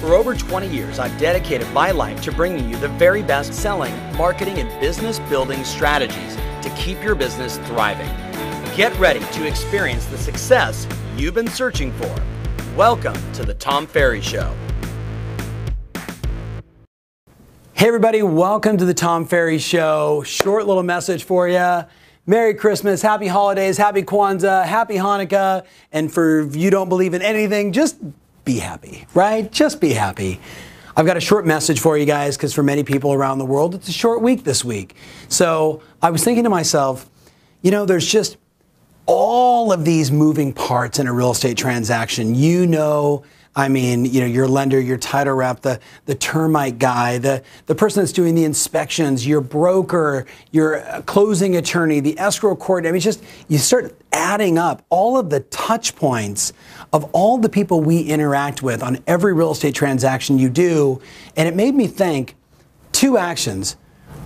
For over 20 years, I've dedicated my life to bringing you the very best selling, marketing, and business building strategies to keep your business thriving. Get ready to experience the success you've been searching for. Welcome to the Tom Ferry Show. Hey, everybody, welcome to the Tom Ferry Show. Short little message for you. Merry Christmas, Happy Holidays, Happy Kwanzaa, Happy Hanukkah. And for you don't believe in anything, just be happy, right? Just be happy. I've got a short message for you guys because for many people around the world, it's a short week this week. So I was thinking to myself, you know, there's just all of these moving parts in a real estate transaction. You know, I mean, you know, your lender, your title rep, the, the termite guy, the, the person that's doing the inspections, your broker, your uh, closing attorney, the escrow court. I mean, just you start adding up all of the touch points of all the people we interact with on every real estate transaction you do. And it made me think two actions.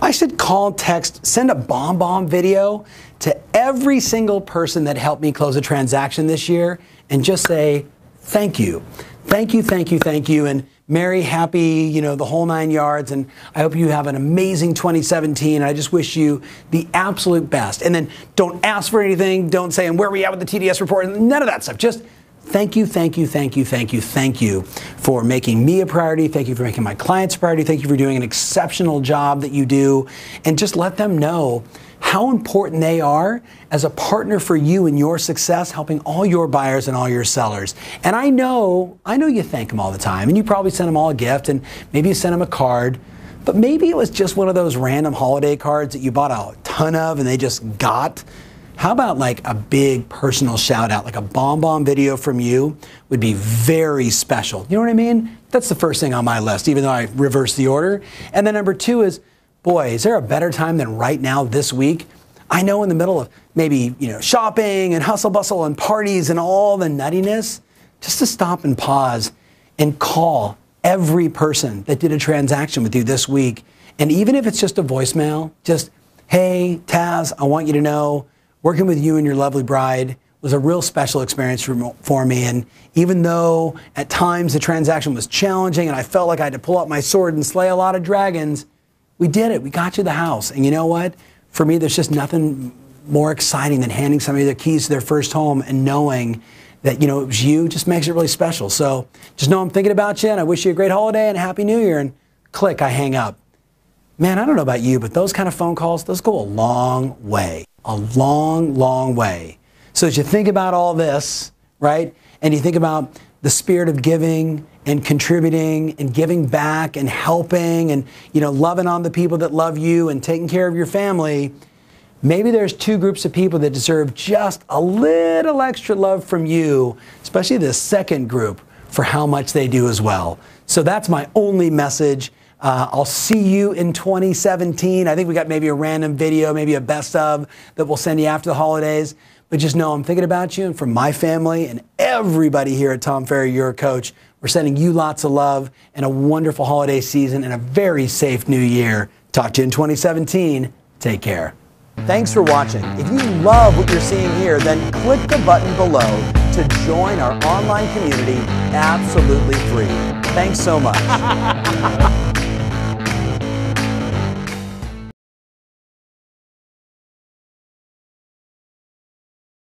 I should call, text, send a BombBomb video to every single person that helped me close a transaction this year and just say, thank you. Thank you, thank you, thank you. And merry, happy, you know, the whole nine yards. And I hope you have an amazing 2017. I just wish you the absolute best. And then don't ask for anything. Don't say, and where are we at with the TDS report? None of that stuff. Just thank you, thank you, thank you, thank you, thank you for making me a priority. Thank you for making my clients a priority. Thank you for doing an exceptional job that you do. And just let them know how important they are as a partner for you and your success, helping all your buyers and all your sellers. And I know, I know you thank them all the time, and you probably send them all a gift, and maybe you send them a card. But maybe it was just one of those random holiday cards that you bought a ton of and they just got how about like a big personal shout out, like a BombBomb video from you would be very special. You know what I mean? That's the first thing on my list, even though I reversed the order. And then number two is, boy, is there a better time than right now this week? I know in the middle of maybe, you know, shopping and hustle bustle and parties and all the nuttiness, just to stop and pause and call every person that did a transaction with you this week. And even if it's just a voicemail, just, hey, Taz, I want you to know working with you and your lovely bride was a real special experience for, me. And even though at times the transaction was challenging and I felt like I had to pull out my sword and slay a lot of dragons, we did it. We got you the house. And you know what? For me, there's just nothing more exciting than handing somebody the keys to their first home and knowing that you know it was you just makes it really special. So just know I'm thinking about you and I wish you a great holiday and a happy new year. And click, I hang up. Man, I don't know about you, but those kind of phone calls, those go a long way a long, long way. So as you think about all this, right, and you think about the spirit of giving and contributing and giving back and helping and you know loving on the people that love you and taking care of your family, maybe there's two groups of people that deserve just a little extra love from you, especially the second group for how much they do as well. So that's my only message. Uh, I'll see you in 2017. I think we got maybe a random video, maybe a best of that we'll send you after the holidays. But just know I'm thinking about you and from my family and everybody here at Tom Ferry, your coach. We're sending you lots of love and a wonderful holiday season and a very safe new year. Talk to you in 2017. Take care. Thanks for watching. If you love what you're seeing here, then click the button below to join our online community absolutely free. Thanks so much.